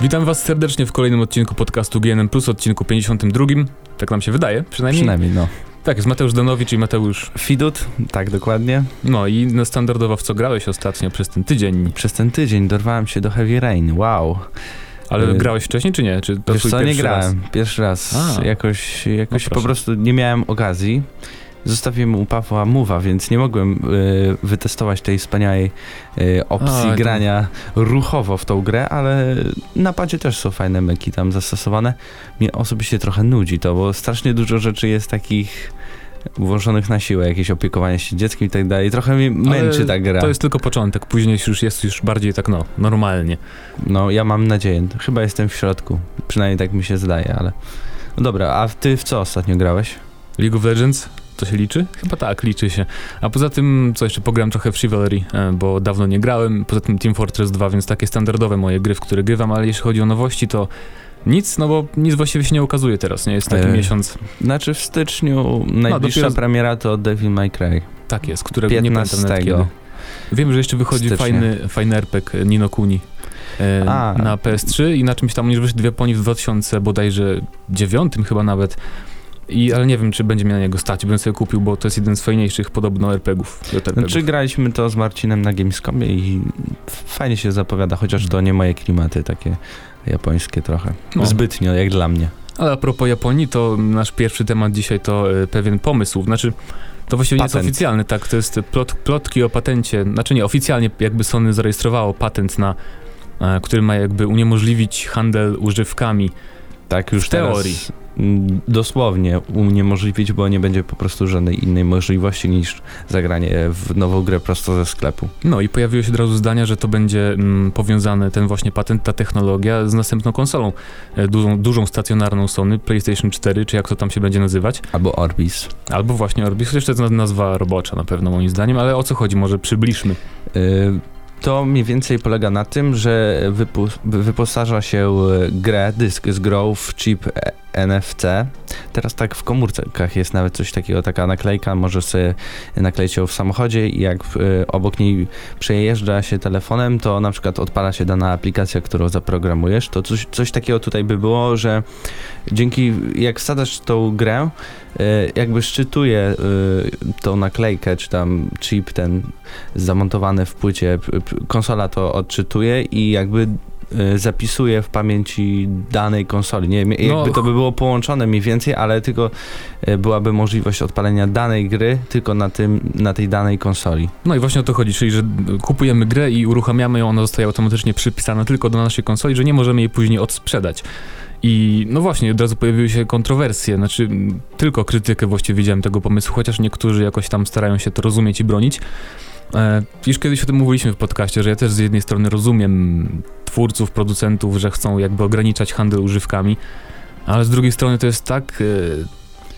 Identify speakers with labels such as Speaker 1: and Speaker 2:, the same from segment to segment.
Speaker 1: Witam Was serdecznie w kolejnym odcinku podcastu GNM Plus, odcinku 52. Tak nam się wydaje, przynajmniej.
Speaker 2: Przynajmniej, no.
Speaker 1: Tak, jest Mateusz Danowicz i Mateusz.
Speaker 2: Fidut, tak dokładnie.
Speaker 1: No i no, standardowo w co grałeś ostatnio przez ten tydzień.
Speaker 2: Przez ten tydzień dorwałem się do Heavy Rain, wow.
Speaker 1: Ale
Speaker 2: Y,
Speaker 1: grałeś wcześniej, czy nie? Czy to
Speaker 2: Wiesz co, nie
Speaker 1: pierwszy raz?
Speaker 2: grałem. Pierwszy raz.
Speaker 1: A.
Speaker 2: Jakoś, jakoś
Speaker 1: No
Speaker 2: po prostu nie miałem okazji. Zostawiłem u Pawła Mowa, więc nie mogłem y, wytestować tej wspaniałej y, opcji
Speaker 1: A, to-
Speaker 2: grania ruchowo w tą grę, ale na padzie też są fajne meki tam zastosowane. Mnie osobiście trochę nudzi to, bo strasznie dużo rzeczy jest takich włożonych na siłę, jakieś opiekowanie się dzieckiem i tak dalej. Trochę mnie męczy
Speaker 1: Ale
Speaker 2: ta gra.
Speaker 1: To jest tylko początek, później już jest już bardziej tak, no, normalnie.
Speaker 2: No, ja mam nadzieję. Chyba jestem w środku. Przynajmniej tak mi się zdaje, ale. No dobra, a ty w co ostatnio grałeś?
Speaker 1: League of Legends, to się liczy? Chyba tak, liczy się. A poza tym, co jeszcze, pograłem trochę w Chivalry, e, bo dawno nie grałem. Poza tym Team Fortress 2, więc takie standardowe moje gry, w które grywam, ale jeśli chodzi o nowości, to nic, no bo nic właściwie się nie ukazuje teraz, nie? Jest taki
Speaker 2: E,
Speaker 1: miesiąc,
Speaker 2: Znaczy w styczniu najbliższa
Speaker 1: dopiero z-
Speaker 2: premiera to Devil May Cry.
Speaker 1: tak jest, którego nie pamiętam
Speaker 2: 15.
Speaker 1: nawet kiedy. Wiem, że jeszcze wychodzi fajny, fajny RPG Nino Kuni e, na PS3 i na czymś tam już wyszły dwie poni w 2000 bodajże dziewiątym chyba nawet. I, ale nie wiem, czy będzie mnie na niego stać, bym sobie kupił, bo to jest jeden z fajniejszych podobno RPGów. JRPG-ów.
Speaker 2: Znaczy graliśmy to z Marcinem na Gamescomie i fajnie się zapowiada, chociaż to nie moje klimaty takie japońskie trochę.
Speaker 1: No.
Speaker 2: Zbytnio, jak dla mnie.
Speaker 1: Ale a propos Japonii, to nasz pierwszy temat dzisiaj to e, pewien pomysł. Znaczy, to właściwie nie jest
Speaker 2: Patent.
Speaker 1: oficjalny, tak? To jest plot, plotki o patencie. Znaczy nie, oficjalnie jakby Sony zarejestrowało patent na e, który ma jakby uniemożliwić handel używkami.
Speaker 2: Tak już
Speaker 1: W teorii.
Speaker 2: teraz dosłownie uniemożliwić, bo nie będzie po prostu żadnej innej możliwości niż zagranie w nową grę prosto ze sklepu.
Speaker 1: No i pojawiły się od razu zdania, że to będzie mm, powiązane, ten właśnie patent, ta technologia z następną konsolą, e, dużą, dużą stacjonarną Sony, PlayStation 4, czy jak to tam się będzie nazywać.
Speaker 2: Albo Orbis.
Speaker 1: Albo właśnie Orbis, chociaż to jest nazwa robocza na pewno moim zdaniem, ale o co chodzi, może przybliżmy.
Speaker 2: Y, To mniej więcej polega na tym, że wyposaża się y, grę, dysk z grą w chip e- NFC. Teraz tak w komórkach jest nawet coś takiego, taka naklejka, możesz sobie nakleić ją w samochodzie i jak y, obok niej przejeżdża się telefonem, to na przykład odpala się dana aplikacja, którą zaprogramujesz. To coś, coś takiego tutaj by było, że dzięki, jak wsadzasz tą grę, y, jakby szczytuje y, tą naklejkę, czy tam chip ten zamontowany w płycie, konsola to odczytuje i jakby zapisuje w pamięci danej konsoli. Nie wiem,
Speaker 1: No,
Speaker 2: jakby to by było połączone mniej więcej, ale tylko y, byłaby możliwość odpalenia danej gry tylko na, tym, na tej danej konsoli.
Speaker 1: No i właśnie o to chodzi, czyli że kupujemy grę i uruchamiamy ją, ona zostaje automatycznie przypisana tylko do naszej konsoli, że nie możemy jej później odsprzedać. I no właśnie, od razu pojawiły się kontrowersje, znaczy tylko krytykę właściwie widziałem tego pomysłu, chociaż niektórzy jakoś tam starają się to rozumieć i bronić. E, już kiedyś o tym mówiliśmy w podcaście, że ja też z jednej strony rozumiem twórców, producentów, że chcą jakby ograniczać handel używkami, ale z drugiej strony to jest tak...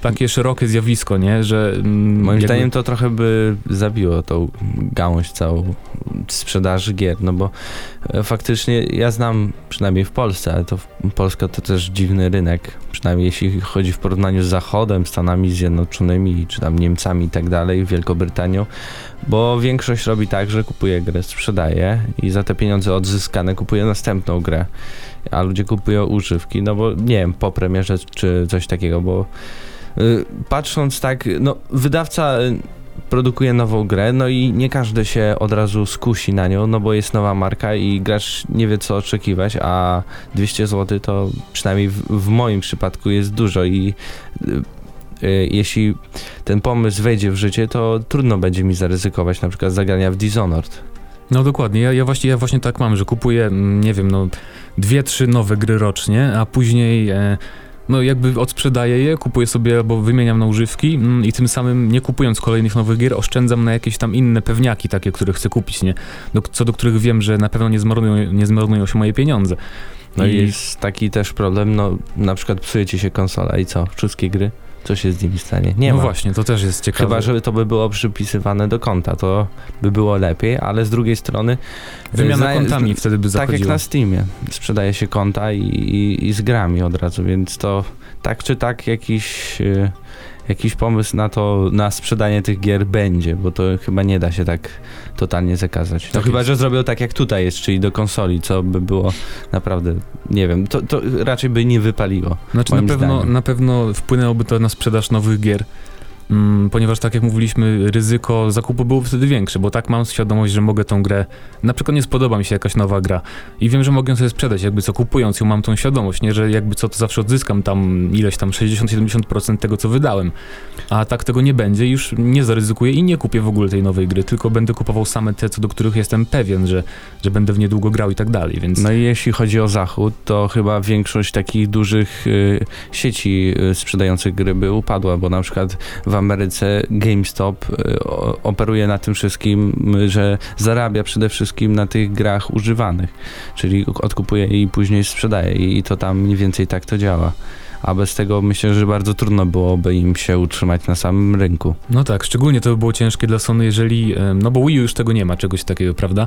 Speaker 1: Takie szerokie zjawisko, nie, że... mm,
Speaker 2: Moim
Speaker 1: jakby-
Speaker 2: zdaniem to trochę by zabiło tą gałąź całą sprzedaży gier, no bo e, faktycznie ja znam, przynajmniej w Polsce, ale to Polska to też dziwny rynek, przynajmniej jeśli chodzi w porównaniu z Zachodem, Stanami Zjednoczonymi, czy tam Niemcami i tak dalej, Wielką Brytanią, bo większość robi tak, że kupuje grę, sprzedaje i za te pieniądze odzyskane kupuje następną grę, a ludzie kupują używki, no bo nie wiem, po premierze czy coś takiego, bo patrząc tak, no wydawca y, produkuje nową grę, no i nie każdy się od razu skusi na nią, no bo jest nowa marka i gracz nie wie co oczekiwać, a 200 zł to przynajmniej w, w moim przypadku jest dużo i y, y, jeśli ten pomysł wejdzie w życie, to trudno będzie mi zaryzykować na przykład zagrania w Dishonored.
Speaker 1: No dokładnie, ja, ja, właśnie, ja właśnie tak mam, że kupuję, mm, nie wiem, no dwie, trzy nowe gry rocznie, a później e, no jakby odsprzedaję je, kupuję sobie albo wymieniam na używki mm, i tym samym nie kupując kolejnych nowych gier oszczędzam na jakieś tam inne pewniaki takie, które chcę kupić, nie? Do, co do których wiem, że na pewno nie zmarnują, nie zmarnują się moje pieniądze.
Speaker 2: No i jest taki też problem, no na przykład psuje ci się konsola i co? Wszystkie gry? Co się z nimi stanie? Nie
Speaker 1: no
Speaker 2: ma.
Speaker 1: właśnie, to też jest ciekawe.
Speaker 2: Chyba, że to by było przypisywane do konta, to by było lepiej, ale z drugiej strony
Speaker 1: Wymiana
Speaker 2: zna-
Speaker 1: kontami wtedy by
Speaker 2: tak jak
Speaker 1: zachodziła.
Speaker 2: na Steamie, sprzedaje się konta i, i, i z grami od razu, więc to tak czy tak jakiś, y, jakiś pomysł na to, na sprzedanie tych gier będzie, bo to chyba nie da się tak totalnie zakazać. No
Speaker 1: Tak
Speaker 2: chyba,
Speaker 1: jest.
Speaker 2: że zrobią tak jak tutaj jest, czyli do konsoli, co by było naprawdę, nie wiem, to, to raczej by nie wypaliło.
Speaker 1: Znaczy na pewno,
Speaker 2: zdaniem.
Speaker 1: na pewno wpłynęłoby to na sprzedaż nowych gier. Mm, ponieważ tak jak mówiliśmy, ryzyko zakupu było wtedy większe, bo tak mam świadomość, że mogę tą grę, na przykład nie spodoba mi się jakaś nowa gra i wiem, że mogę ją sobie sprzedać, jakby co kupując ją mam tą świadomość, nie, że jakby co to zawsze odzyskam tam ileś tam 60-70% tego co wydałem, a tak tego nie będzie, już nie zaryzykuję i nie kupię w ogóle tej nowej gry, tylko będę kupował same te, co do których jestem pewien, że, że będę w niedługo grał i tak dalej, więc...
Speaker 2: No i jeśli chodzi o Zachód, to chyba większość takich dużych y, sieci y, sprzedających gry by upadła, bo na przykład w Ameryce GameStop y, operuje na tym wszystkim, że zarabia przede wszystkim na tych grach używanych, czyli odkupuje i później sprzedaje i to tam mniej więcej tak to działa. A bez tego myślę, że bardzo trudno byłoby im się utrzymać na samym rynku.
Speaker 1: No tak, szczególnie to by było ciężkie dla Sony, jeżeli, no bo Wii U już tego nie ma, czegoś takiego, prawda?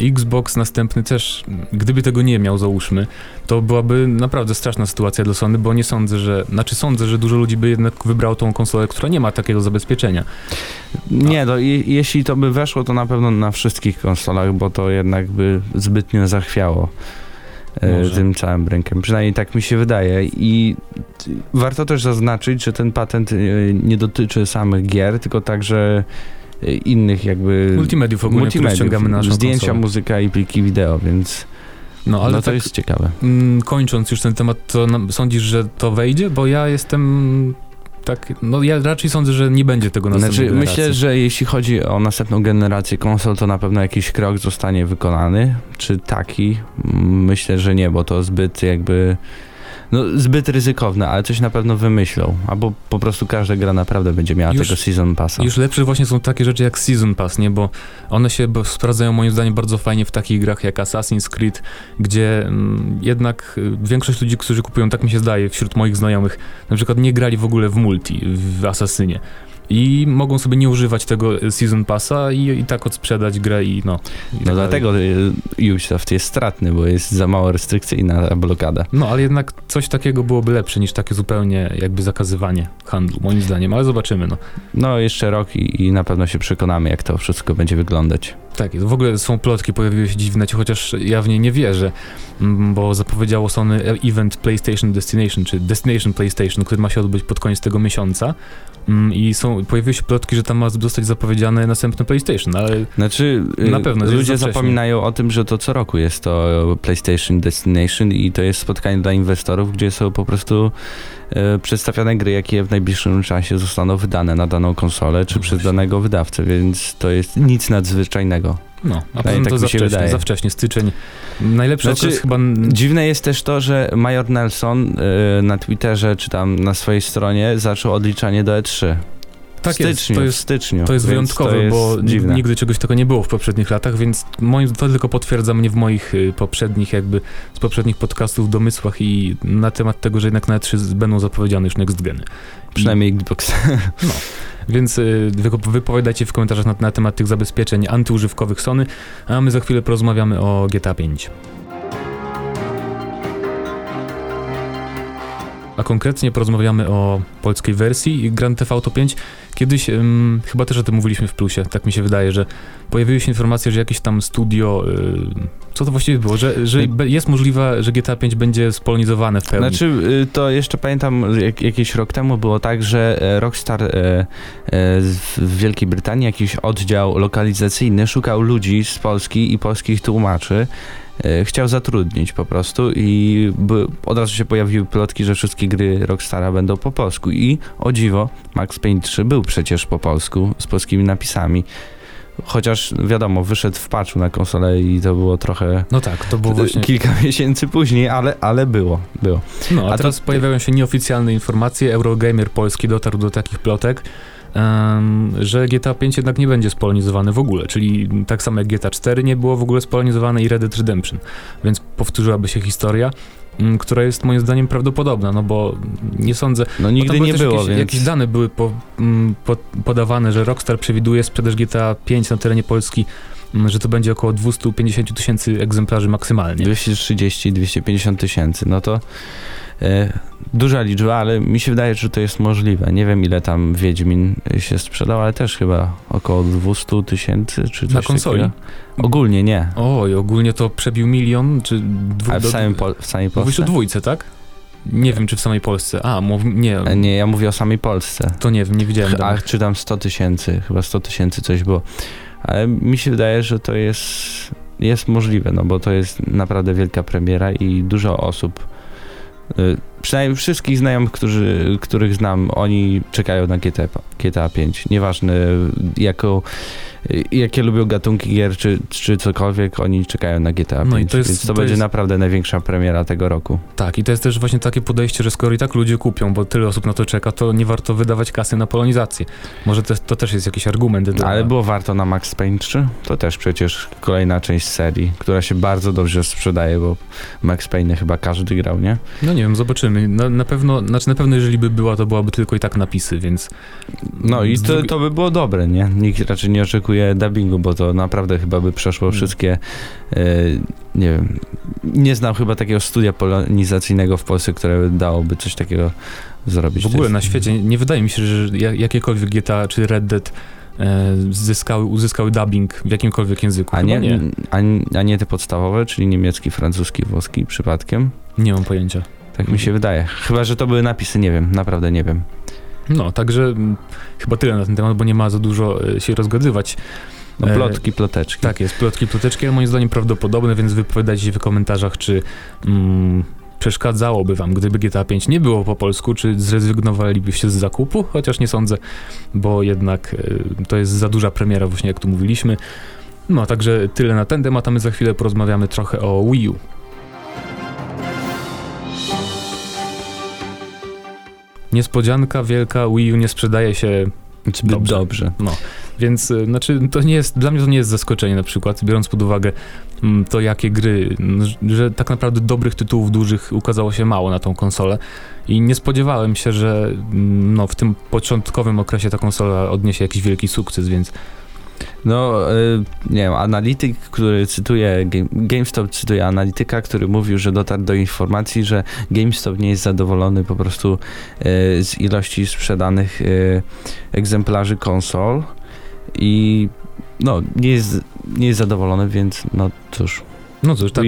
Speaker 1: Xbox następny też, gdyby tego nie miał, załóżmy, to byłaby naprawdę straszna sytuacja dla Sony, bo nie sądzę, że, znaczy sądzę, że dużo ludzi by jednak wybrało tą konsolę, która nie ma takiego zabezpieczenia.
Speaker 2: Nie, no je, jeśli to by weszło, to na pewno na wszystkich konsolach, bo to jednak by zbytnio zachwiało
Speaker 1: Może.
Speaker 2: tym całym rynkiem. Przynajmniej tak mi się wydaje. I warto też zaznaczyć, że ten patent e, nie dotyczy samych gier, tylko także e, innych jakby
Speaker 1: Multimediów ogólnie,
Speaker 2: multimediów,
Speaker 1: ściągamy na naszą
Speaker 2: zdjęcia,
Speaker 1: konsolę.
Speaker 2: muzyka i pliki wideo, więc
Speaker 1: No ale
Speaker 2: no to
Speaker 1: tak,
Speaker 2: jest ciekawe.
Speaker 1: mm, kończąc już ten temat, to sądzisz, że to wejdzie? Bo ja jestem tak, no ja raczej sądzę, że nie będzie tego następnej
Speaker 2: Znaczy,
Speaker 1: generacji.
Speaker 2: myślę, że jeśli chodzi o następną generację konsol, to na pewno jakiś krok zostanie wykonany. Czy taki? Myślę, że nie, bo to zbyt jakby. No, zbyt ryzykowne, ale coś na pewno wymyślą. Albo po prostu każda gra naprawdę będzie miała
Speaker 1: Już-
Speaker 2: tego Season Passa.
Speaker 1: Już lepsze właśnie są takie rzeczy jak Season Pass, nie? Bo one się sprawdzają moim zdaniem bardzo fajnie w takich grach jak Assassin's Creed, gdzie mm, jednak y, większość ludzi, którzy kupują, tak mi się zdaje, wśród moich znajomych, na przykład nie grali w ogóle w multi, w Assassinie. I mogą sobie nie używać tego y, Season Passa i, i tak odsprzedać grę i no. i tak
Speaker 2: No
Speaker 1: dalej.
Speaker 2: dlatego y, Ubisoft jest stratny, bo jest za mało restrykcyjna blokada.
Speaker 1: No, ale jednak coś takiego byłoby lepsze niż takie zupełnie jakby zakazywanie handlu, moim zdaniem, ale zobaczymy, no.
Speaker 2: No, jeszcze rok i, i na pewno się przekonamy, jak to wszystko będzie wyglądać.
Speaker 1: Tak, w ogóle są plotki, pojawiły się dziś w necie, chociaż ja w nie nie wierzę, bo zapowiedziało Sony event PlayStation Destination, czy Destination PlayStation, który ma się odbyć pod koniec tego miesiąca. I są, pojawiły się plotki, że tam ma zostać zapowiedziane następne PlayStation, ale
Speaker 2: Znaczy, y,
Speaker 1: Na pewno,
Speaker 2: ludzie zapominają o tym, że to co roku jest to PlayStation Destination i to jest spotkanie dla inwestorów, gdzie są po prostu przedstawiane gry, jakie w najbliższym czasie zostaną wydane na daną konsolę, czy
Speaker 1: No
Speaker 2: przez
Speaker 1: właśnie.
Speaker 2: danego wydawcę, więc to jest nic nadzwyczajnego.
Speaker 1: no, a poza tym
Speaker 2: tak
Speaker 1: to za wcześnie,
Speaker 2: wydaje.
Speaker 1: za wcześnie, styczeń. Najlepszy
Speaker 2: Znaczy,
Speaker 1: okres chyba...
Speaker 2: Dziwne jest też to, że Major Nelson e, na Twitterze, czy tam na swojej stronie zaczął odliczanie do E3.
Speaker 1: Tak
Speaker 2: w styczniu,
Speaker 1: jest, to jest
Speaker 2: styczniu.
Speaker 1: To jest wyjątkowe,
Speaker 2: to jest
Speaker 1: bo
Speaker 2: dziwne.
Speaker 1: nigdy czegoś takiego nie było w poprzednich latach, więc moim, to tylko potwierdza mnie w moich y, poprzednich jakby, z poprzednich podcastów domysłach i na temat tego, że jednak na E3 będą zapowiedziane już next geny.
Speaker 2: Przynajmniej Xbox.
Speaker 1: Więc y, wy- wypowiadajcie w komentarzach na, na temat tych zabezpieczeń antyużywkowych Sony, a my za chwilę porozmawiamy o GTA 5. A konkretnie porozmawiamy o polskiej wersji Grand Theft Auto 5. Kiedyś, ym, chyba też o tym mówiliśmy w Plusie, tak mi się wydaje, że pojawiły się informacje, że jakieś tam studio, y, co to właściwie było, że, że jest możliwe, że GTA 5 będzie spolonizowane w pełni.
Speaker 2: Znaczy, y, to jeszcze pamiętam, jak, jakiś rok temu było tak, że e, Rockstar e, z- w Wielkiej Brytanii, jakiś oddział lokalizacyjny szukał ludzi z Polski i polskich tłumaczy. E, Chciał zatrudnić po prostu i od razu się pojawiły plotki, że wszystkie gry Rockstara będą po polsku. I o dziwo, Max Payne 3 był przecież po polsku, z polskimi napisami. Chociaż wiadomo, wyszedł w patchu na konsolę i to było trochę
Speaker 1: No tak, to było właśnie...
Speaker 2: kilka miesięcy później, ale, ale było, było.
Speaker 1: No, a,
Speaker 2: A to-
Speaker 1: teraz pojawiają się nieoficjalne informacje. Eurogamer Polski dotarł do takich plotek, że GTA 5 jednak nie będzie spolonizowane w ogóle, czyli tak samo jak GTA 4 nie było w ogóle spolonizowane i Red Dead Redemption, więc powtórzyłaby się historia, m, która jest moim zdaniem prawdopodobna, no bo nie sądzę...
Speaker 2: No nigdy nie było,
Speaker 1: jakieś,
Speaker 2: więc...
Speaker 1: jakieś dane były po, m, po, podawane, że Rockstar przewiduje sprzedaż GTA 5 na terenie Polski, m, że to będzie około 250 tysięcy egzemplarzy maksymalnie.
Speaker 2: 230-250 tysięcy, no to duża liczba, ale mi się wydaje, że to jest możliwe. Nie wiem ile tam Wiedźmin się sprzedał, ale też chyba około 200 tysięcy czy coś
Speaker 1: Na konsoli?
Speaker 2: Takiego. Ogólnie nie.
Speaker 1: Oj, ogólnie to przebił milion, czy dwu,
Speaker 2: Ale w, samym Pol- w samej
Speaker 1: Mówisz o
Speaker 2: Polsce?
Speaker 1: dwójce, tak? Nie wiem, czy w samej Polsce. A, mów, nie,
Speaker 2: E, Nie, ja mówię o samej Polsce.
Speaker 1: to nie wiem, nie widziałem.
Speaker 2: A
Speaker 1: danych.
Speaker 2: czy tam 100 tysięcy, chyba 100 tysięcy coś było. Ale mi się wydaje, że to jest, jest możliwe, no bo to jest naprawdę wielka premiera i dużo osób, przynajmniej wszystkich znajomych, którzy, których znam, oni czekają na GTA, GTA 5. Nieważne jaką, y, jakie lubią gatunki gier czy, czy cokolwiek, oni czekają na GTA 5.
Speaker 1: No i to jest-
Speaker 2: Więc to,
Speaker 1: to
Speaker 2: będzie
Speaker 1: jest-
Speaker 2: naprawdę największa premiera tego roku.
Speaker 1: Tak, i to jest też właśnie takie podejście, że skoro i tak ludzie kupią, bo tyle osób na to czeka, to nie warto wydawać kasy na polonizację. Może to, to też jest jakiś argument. dla-
Speaker 2: Ale było warto na Max Payne 3? To też przecież kolejna część serii, która się bardzo dobrze sprzedaje, bo Max Payne chyba każdy grał, nie?
Speaker 1: No nie wiem, zobaczymy. Na, na pewno, znaczy na pewno jeżeli by była, to byłaby tylko i tak napisy, więc...
Speaker 2: No i to, to by było dobre, nie? Nikt raczej nie oczekuje dubbingu, bo to naprawdę chyba by przeszło
Speaker 1: Mm.
Speaker 2: wszystkie, e, nie wiem, nie znam chyba takiego studia polonizacyjnego w Polsce, które dałoby coś takiego zrobić.
Speaker 1: W ogóle na świecie nie wydaje mi się, że ja- jakiekolwiek GTA czy Red Dead e, zyskały, uzyskały dubbing w jakimkolwiek języku.
Speaker 2: A nie,
Speaker 1: nie.
Speaker 2: A, a nie te podstawowe, czyli niemiecki, francuski, włoski przypadkiem?
Speaker 1: Nie mam pojęcia.
Speaker 2: Tak mi się wydaje. Chyba, że to były napisy, nie wiem, naprawdę nie wiem.
Speaker 1: No, także mm, chyba tyle na ten temat, bo nie ma za dużo e, się rozgadywać.
Speaker 2: No
Speaker 1: E,
Speaker 2: plotki, ploteczki.
Speaker 1: Tak jest, plotki, ploteczki, ale moim zdaniem prawdopodobne, więc wypowiadajcie się w komentarzach, czy mm, przeszkadzałoby wam, gdyby GTA 5 nie było po polsku, czy zrezygnowalibyście z zakupu, chociaż nie sądzę, bo jednak e, to jest za duża premiera, właśnie jak tu mówiliśmy. No, także tyle na ten temat, a my za chwilę porozmawiamy trochę o Wii U. Niespodzianka wielka, Wii U nie sprzedaje się
Speaker 2: Zbyt
Speaker 1: Dobrze.
Speaker 2: dobrze.
Speaker 1: Więc y, znaczy, to nie jest, dla mnie to nie jest zaskoczenie na przykład, biorąc pod uwagę mm, to, jakie gry, że tak naprawdę dobrych tytułów dużych ukazało się mało na tą konsolę i nie spodziewałem się, że mm, no, w tym początkowym okresie ta konsola odniesie jakiś wielki sukces, więc
Speaker 2: No, y, nie wiem, analityk, który cytuje, Game, GameStop cytuje analityka, który mówił, że dotarł do informacji, że GameStop nie jest zadowolony po prostu y, z ilości sprzedanych y, egzemplarzy konsol i no, nie jest, nie jest zadowolony, więc no cóż.
Speaker 1: No cóż, tak,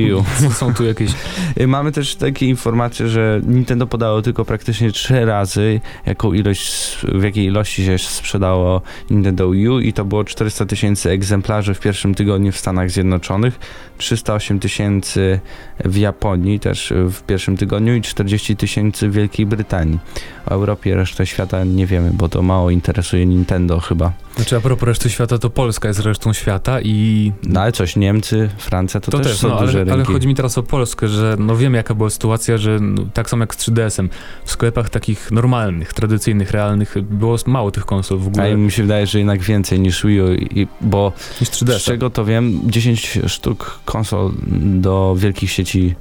Speaker 1: są tu jakieś
Speaker 2: Mamy też takie informacje, że Nintendo podało tylko praktycznie trzy razy, jaką ilość, w jakiej ilości się sprzedało Nintendo Wii U i to było 400 tysięcy egzemplarzy w pierwszym tygodniu w Stanach Zjednoczonych, 308 tysięcy w Japonii też w pierwszym tygodniu i 40 tysięcy w Wielkiej Brytanii. O Europie resztę świata nie wiemy, bo to mało interesuje Nintendo chyba.
Speaker 1: Znaczy, a propos reszty świata, to Polska jest resztą świata i
Speaker 2: No ale coś, Niemcy, Francja to,
Speaker 1: to,
Speaker 2: też,
Speaker 1: też,
Speaker 2: są
Speaker 1: no,
Speaker 2: duże
Speaker 1: ale,
Speaker 2: rynki.
Speaker 1: ale chodzi mi teraz o Polskę, że no wiemy jaka była sytuacja, że no, tak samo jak z 3DS-em, w sklepach takich normalnych, tradycyjnych, realnych było mało tych konsol w
Speaker 2: A
Speaker 1: ogóle
Speaker 2: mi się wydaje, że jednak więcej niż Wii U, i, bo Z
Speaker 1: 3DS.
Speaker 2: czego to wiem, 10 sztuk konsol do wielkich sieci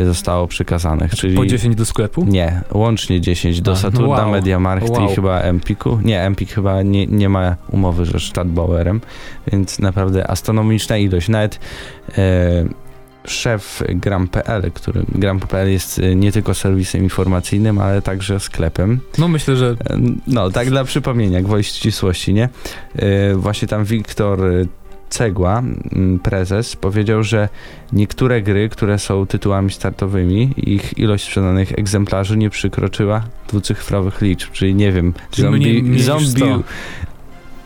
Speaker 2: zostało przekazanych, czyli...
Speaker 1: Po 10 do sklepu?
Speaker 2: Nie, łącznie 10 do
Speaker 1: no
Speaker 2: Saturna,
Speaker 1: wow.
Speaker 2: Mediamarkt
Speaker 1: Wow.
Speaker 2: i chyba Empiku. Nie, Empik chyba nie, nie ma umowy ze Stadtbauerem, więc naprawdę astronomiczna ilość. Nawet e, szef Gram.pl, który Gram.pl jest e, nie tylko serwisem informacyjnym, ale także sklepem.
Speaker 1: No myślę, że
Speaker 2: E, No, tak dla przypomnienia, gwoli ścisłości, nie? E, Właśnie tam Wiktor Cegła, m, prezes, powiedział, że niektóre gry, które są tytułami startowymi, ich ilość sprzedanych egzemplarzy nie przekroczyła dwucyfrowych liczb, czyli nie wiem,
Speaker 1: mniej niż
Speaker 2: zombie
Speaker 1: 100.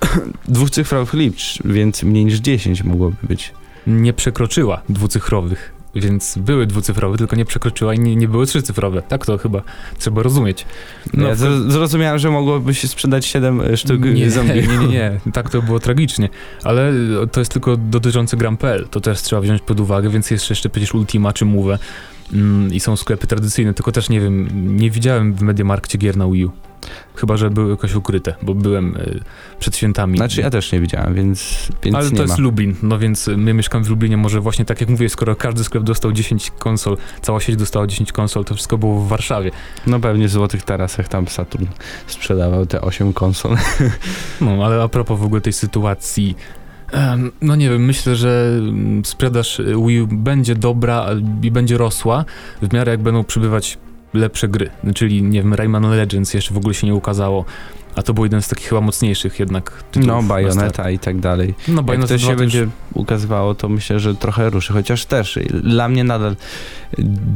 Speaker 2: dwucyfrowych liczb, więc mniej niż 10 mogłoby być.
Speaker 1: Nie przekroczyła dwucyfrowych, więc były dwucyfrowe, tylko nie przekroczyła i nie, nie były trzycyfrowe. Tak to chyba trzeba rozumieć.
Speaker 2: No, ja
Speaker 1: w-
Speaker 2: zrozumiałem, że mogłoby się sprzedać 7 sztuk
Speaker 1: nie,
Speaker 2: zombie.
Speaker 1: nie, nie, nie, tak to było tragicznie, ale to jest tylko dotyczące Gram.pl, to też trzeba wziąć pod uwagę, więc jest jeszcze przecież Ultima czy Move mm, i są sklepy tradycyjne, tylko też nie wiem, nie widziałem w Mediamarkcie gier na Wii U. Chyba, że były jakoś ukryte, bo byłem y, przed świętami.
Speaker 2: Znaczy ja też nie widziałem, więc, więc
Speaker 1: Ale
Speaker 2: nie
Speaker 1: to
Speaker 2: ma.
Speaker 1: jest Lublin, no więc my mieszkamy w Lublinie, może właśnie tak jak mówię, skoro każdy sklep dostał 10 konsol, cała sieć dostała 10 konsol, to wszystko było w Warszawie.
Speaker 2: No pewnie w Złotych Tarasach tam Saturn sprzedawał te 8 konsol.
Speaker 1: No, ale a propos w ogóle tej sytuacji, no nie wiem, myślę, że mm, sprzedaż y, Wii U będzie dobra i będzie rosła w miarę jak będą przybywać lepsze gry. Czyli, nie wiem, Rayman Legends jeszcze w ogóle się nie ukazało, a to był jeden z takich chyba mocniejszych jednak tytułów.
Speaker 2: No, Bayonetta i tak dalej.
Speaker 1: No,
Speaker 2: Jak
Speaker 1: Bayonetta
Speaker 2: to się
Speaker 1: 2 też-
Speaker 2: będzie ukazywało, to myślę, że trochę ruszy, chociaż też dla mnie nadal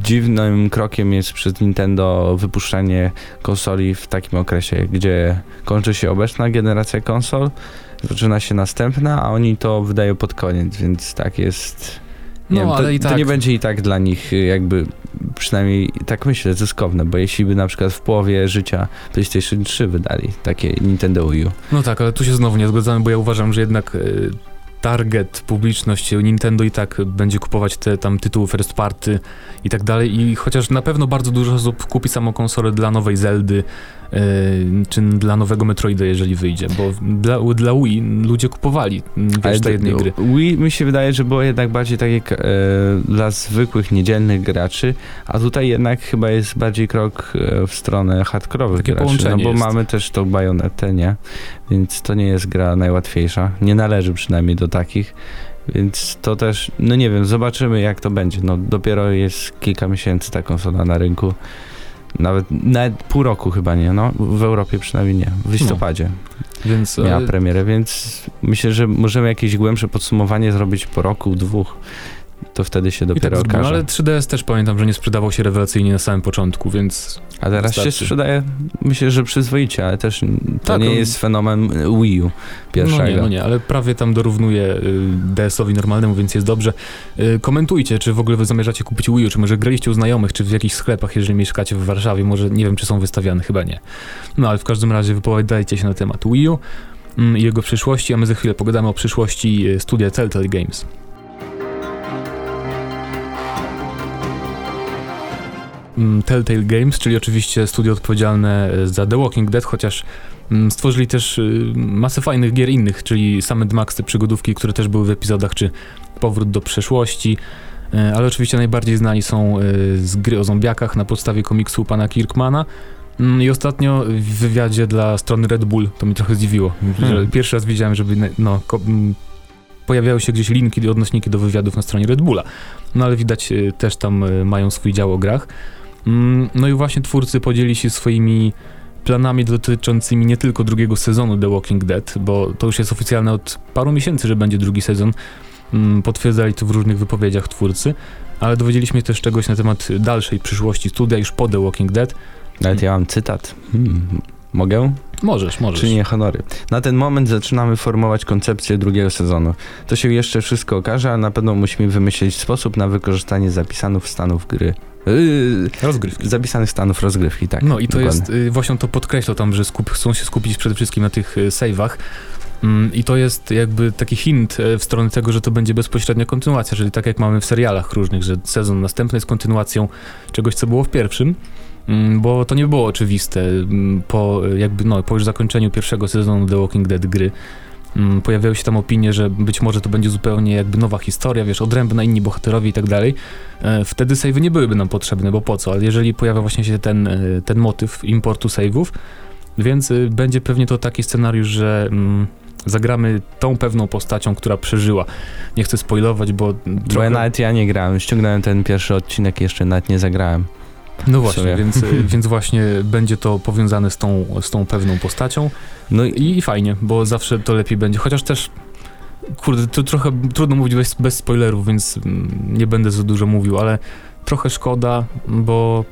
Speaker 2: dziwnym krokiem jest przez Nintendo wypuszczanie konsoli w takim okresie, gdzie kończy się obecna generacja konsol, zaczyna się następna, a oni to wydają pod koniec, więc tak jest... Nie
Speaker 1: No,
Speaker 2: wiem, to,
Speaker 1: ale i
Speaker 2: to
Speaker 1: tak.
Speaker 2: nie będzie i tak dla nich y, jakby, przynajmniej tak myślę, zyskowne, bo jeśli by na przykład w połowie życia PlayStation 3 wydali takie Nintendo Wii U,
Speaker 1: No tak, ale tu się znowu nie zgadzamy, bo ja uważam, że jednak y, target, publiczność Nintendo i tak będzie kupować te tam tytuły first party i tak dalej i chociaż na pewno bardzo dużo osób kupi samą konsolę dla nowej Zeldy czy dla nowego Metroida, jeżeli wyjdzie, bo dla, dla Wii ludzie kupowali mm, wiesz, te jednej gry.
Speaker 2: Wii mi się wydaje, że było jednak bardziej tak jak e, dla zwykłych, niedzielnych graczy, a tutaj jednak chyba jest bardziej krok e, w stronę hardkorowych
Speaker 1: Takie
Speaker 2: graczy, no
Speaker 1: połączenie
Speaker 2: bo
Speaker 1: jest.
Speaker 2: mamy też tą bajonetę, nie? Więc to nie jest gra najłatwiejsza, nie należy przynajmniej do takich, więc to też, no nie wiem, zobaczymy jak to będzie, no dopiero jest kilka miesięcy ta konsola na rynku, nawet, nawet pół roku chyba nie, no. W Europie przynajmniej nie, w listopadzie
Speaker 1: Więc
Speaker 2: miała
Speaker 1: e,
Speaker 2: premierę, więc myślę, że możemy jakieś głębsze podsumowanie zrobić po roku, dwóch. To wtedy się
Speaker 1: i tak
Speaker 2: dopiero
Speaker 1: zrobimy,
Speaker 2: okaże.
Speaker 1: ale 3DS też pamiętam, że nie sprzedawał się rewelacyjnie na samym początku, więc
Speaker 2: A teraz się
Speaker 1: wystarczy.
Speaker 2: sprzedaje, myślę, że przyzwoicie, ale też to
Speaker 1: Tak,
Speaker 2: nie
Speaker 1: on-
Speaker 2: jest fenomen Wii U pierwszego.
Speaker 1: No nie, no nie, ale prawie tam dorównuje y, DS-owi normalnemu, więc jest dobrze. Y, komentujcie, czy w ogóle wy zamierzacie kupić Wii U, czy może graliście u znajomych, czy w jakichś sklepach, jeżeli mieszkacie w Warszawie, może nie wiem, czy są wystawiane, chyba nie. No ale w każdym razie wypowiadajcie się na temat Wii U mm, i jego przyszłości, a my za chwilę pogadamy o przyszłości y, studia Telltale Games. Telltale Games, czyli oczywiście studio odpowiedzialne e, za The Walking Dead, chociaż mm, stworzyli też y, masę fajnych gier innych, czyli same Max, te przygodówki, które też były w epizodach, czy Powrót do przeszłości, E, ale oczywiście najbardziej znani są e, z gry o zombiakach na podstawie komiksu pana Kirkmana. Mm, I ostatnio w wywiadzie dla strony Red Bull, to mi trochę zdziwiło,
Speaker 2: Hmm.
Speaker 1: pierwszy raz widziałem, żeby no, mm, pojawiały się gdzieś linki, odnośniki do wywiadów na stronie Red Bulla. No ale widać też tam mają swój dział o grach. Mm, No i właśnie twórcy podzieli się swoimi planami dotyczącymi nie tylko drugiego sezonu The Walking Dead, bo to już jest oficjalne od paru miesięcy, że będzie drugi sezon. Mm, Potwierdzali to w różnych wypowiedziach twórcy, ale dowiedzieliśmy się też czegoś na temat dalszej przyszłości studia już po The Walking Dead.
Speaker 2: Nawet ja mam cytat. Hmm. Mogę?
Speaker 1: Możesz, możesz.
Speaker 2: Czy nie honory? Na ten moment zaczynamy formować koncepcję drugiego sezonu. To się jeszcze wszystko okaże, a na pewno musimy wymyślić sposób na wykorzystanie zapisanych stanów gry. Yy,
Speaker 1: Rozgrywki.
Speaker 2: zapisanych stanów rozgrywki, tak.
Speaker 1: No i to
Speaker 2: dokładnie.
Speaker 1: jest, y, właśnie on to podkreślał tam, że skup, chcą się skupić przede wszystkim na tych y, save'ach. Mm, I to jest jakby taki hint e, w stronę tego, że to będzie bezpośrednia kontynuacja, czyli tak jak mamy w serialach różnych, że sezon następny jest kontynuacją czegoś, co było w pierwszym, Mm, bo to nie było oczywiste mm, po jakby, no, po już zakończeniu pierwszego sezonu The Walking Dead gry. Mm, Pojawiały się tam opinie, że być może to będzie zupełnie jakby nowa historia, wiesz, odrębna, inni bohaterowie i tak dalej. E, Wtedy save'y nie byłyby nam potrzebne, bo po co? Ale jeżeli pojawia właśnie się ten, e, ten motyw importu save'ów, więc y, będzie pewnie to taki scenariusz, że mm, zagramy tą pewną postacią, która przeżyła. Nie chcę spoilować, bo
Speaker 2: Bo
Speaker 1: trochę...
Speaker 2: ja nawet ja nie grałem, ściągnąłem ten pierwszy odcinek, jeszcze nawet nie zagrałem.
Speaker 1: No właśnie, więc, y, więc właśnie będzie to powiązane z tą, z tą pewną postacią
Speaker 2: No i
Speaker 1: i, i fajnie, bo zawsze to lepiej będzie, chociaż też kurde, to trochę trudno mówić bez, bez spoilerów, więc mm, nie będę za dużo mówił, ale trochę szkoda, bo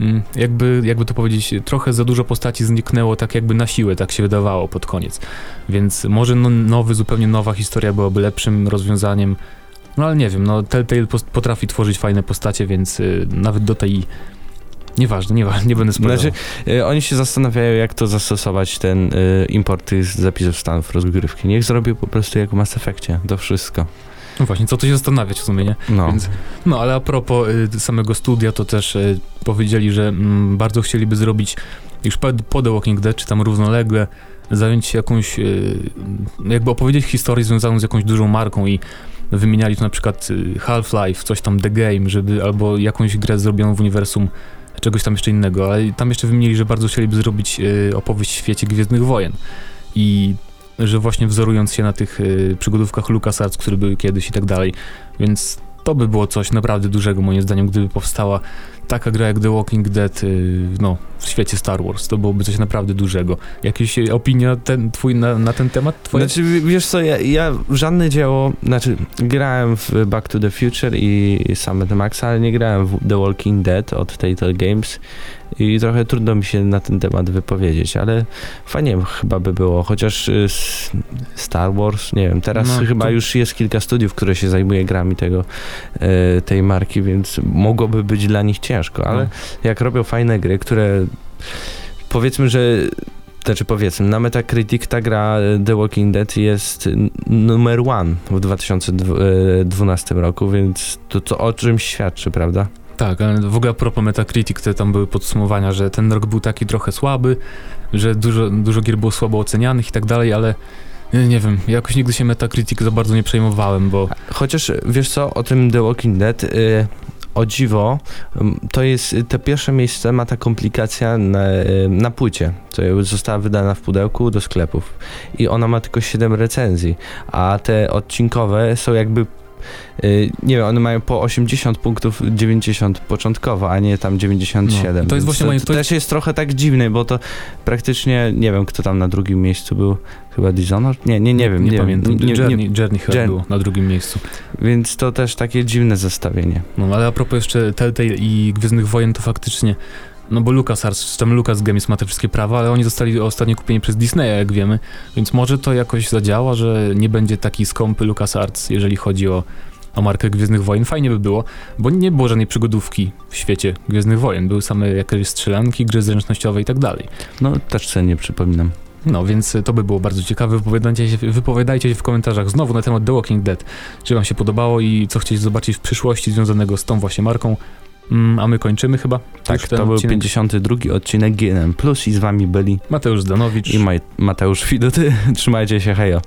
Speaker 1: mm, jakby, jakby to powiedzieć, trochę za dużo postaci zniknęło tak jakby na siłę, tak się wydawało pod koniec. Więc może no, nowy, zupełnie nowa historia byłaby lepszym rozwiązaniem. No ale nie wiem, no Telltale potrafi tworzyć fajne postacie, więc y, nawet do tej... Nieważne, nieważne, nie będę spoilował.
Speaker 2: Znaczy, y, oni się zastanawiają, jak to zastosować, ten y, import tych zapisów stanów rozgrywki. Niech zrobił po prostu jak w Mass Effectie, to wszystko.
Speaker 1: No właśnie, co tu się zastanawiać w sumie, nie?
Speaker 2: No.
Speaker 1: Więc, no ale a propos y, samego studia, to też y, powiedzieli, że mm, bardzo chcieliby zrobić już po, po The Walking Dead, czy tam równolegle, zająć się jakąś, y, jakby opowiedzieć historię związaną z jakąś dużą marką i wymieniali tu na przykład y, Half-Life, coś tam The Game, żeby, albo jakąś grę zrobioną w uniwersum czegoś tam jeszcze innego, ale tam jeszcze wymienili, że bardzo chcieliby zrobić y, opowieść w świecie Gwiezdnych Wojen. I że właśnie wzorując się na tych y, przygodówkach LucasArts, które były kiedyś i tak dalej, więc to by było coś naprawdę dużego moim zdaniem, gdyby powstała taka gra jak The Walking Dead, no, w świecie Star Wars, to byłoby coś naprawdę dużego. Jakieś opinia ten, twój na, na ten temat? Twoje?
Speaker 2: Znaczy, wiesz co, ja, ja żadne dzieło, znaczy grałem w Back to the Future i Sam Mad Max, ale nie grałem w The Walking Dead od Telltale Games i trochę trudno mi się na ten temat wypowiedzieć, ale fajnie chyba by było, chociaż y, Star Wars, nie wiem, teraz
Speaker 1: No,
Speaker 2: chyba
Speaker 1: to-
Speaker 2: już jest kilka studiów, które się zajmuje grami tego, e, tej marki, więc mogłoby być dla nich ciężko, ale
Speaker 1: No.
Speaker 2: jak robią fajne gry, które powiedzmy, że znaczy powiedzmy, na Metacritic ta gra e, The Walking Dead jest numer one w 2012 roku, więc to, to o czymś świadczy, prawda?
Speaker 1: Tak, ale w ogóle a propos Metacritic, to tam były podsumowania, że ten rok był taki trochę słaby, że dużo, dużo gier było słabo ocenianych i tak dalej, ale nie, nie wiem, jakoś nigdy się Metacritic za bardzo nie przejmowałem, bo
Speaker 2: Chociaż wiesz co, o tym The Walking Dead, y, o dziwo, to jest, te pierwsze miejsce ma ta komplikacja na, y, na płycie, co została wydana w pudełku do sklepów. I ona ma tylko 7 recenzji, a te odcinkowe są jakby nie wiem, one mają po 80 punktów 90 początkowo, a nie tam 97.
Speaker 1: No, to jest właśnie moje-
Speaker 2: to,
Speaker 1: to
Speaker 2: też jest trochę tak dziwne, bo to praktycznie, nie wiem, kto tam na drugim miejscu był, chyba Dishonored? Nie, nie, nie wiem.
Speaker 1: nie,
Speaker 2: wiem.
Speaker 1: pamiętam.
Speaker 2: Nie- nie-
Speaker 1: Journey, Journey chyba
Speaker 2: Journey.
Speaker 1: było na drugim miejscu.
Speaker 2: Więc to też takie dziwne zestawienie.
Speaker 1: No ale a propos jeszcze Telltale i Gwiezdnych Wojen, to faktycznie, no bo LucasArts, czy tam Lucas Games ma te wszystkie prawa, ale oni zostali ostatnio kupieni przez Disneya, jak wiemy, więc może to jakoś zadziała, że nie będzie taki skąpy LucasArts, jeżeli chodzi o, o markę Gwiezdnych Wojen. Fajnie by było, bo nie było żadnej przygodówki w świecie Gwiezdnych Wojen, były same jakieś strzelanki, gry zręcznościowe i tak dalej.
Speaker 2: No, też sobie nie przypominam.
Speaker 1: No, więc to by było bardzo ciekawe. Wypowiadajcie się, wypowiadajcie się w komentarzach znowu na temat The Walking Dead. Czy wam się podobało i co chcieliście zobaczyć w przyszłości związanego z tą właśnie marką. Mm, a my kończymy chyba.
Speaker 2: Tak, to był
Speaker 1: odcinek.
Speaker 2: 52 odcinek GNM Plus i z wami byli
Speaker 1: Mateusz Zdanowicz.
Speaker 2: i Maj- Mateusz Widoty. Trzymajcie się, hejo.